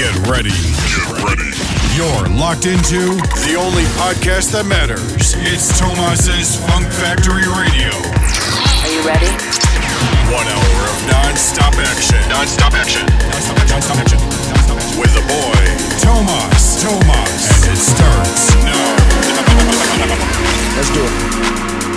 Get ready. Get ready. You're locked into the only podcast that matters. It's Tomas's Funk Factory Radio. Are you ready? One hour of non-stop action. Non-stop action. Non-stop action. Non-stop action. Non-stop action. With the boy, Tomas. Tomas. And it starts now. Let's do it.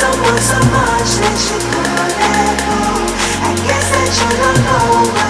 Someone so much that you could let go. I guess that you don't know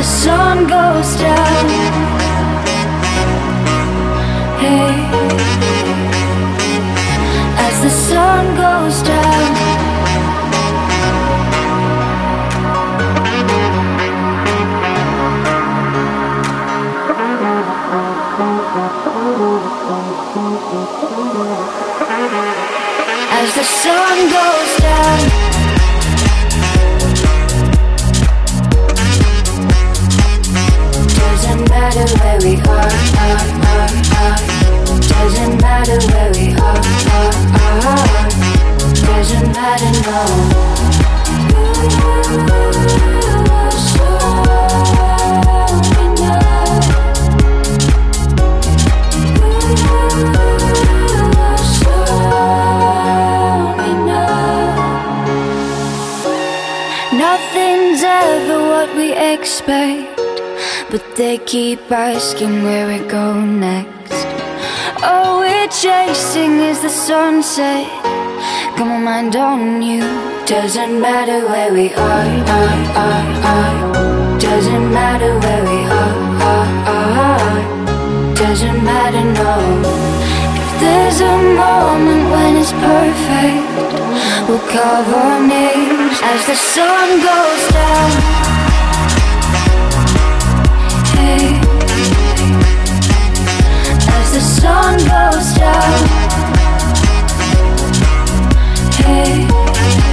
The sun goes down. Hey, as the sun goes down. As the sun goes we are, are, are, are. Doesn't matter where we are, are, are. are. Doesn't matter, no. Nothing's ever what we expect, but they keep asking where we go next. All we're chasing is the sunset. Got my mind on you. Doesn't matter where we are, are, are, are. Doesn't matter where we are, are, are. Doesn't matter, no. If there's a moment when it's perfect, we'll carve our names as the sun goes down. As the sun goes down. Hey.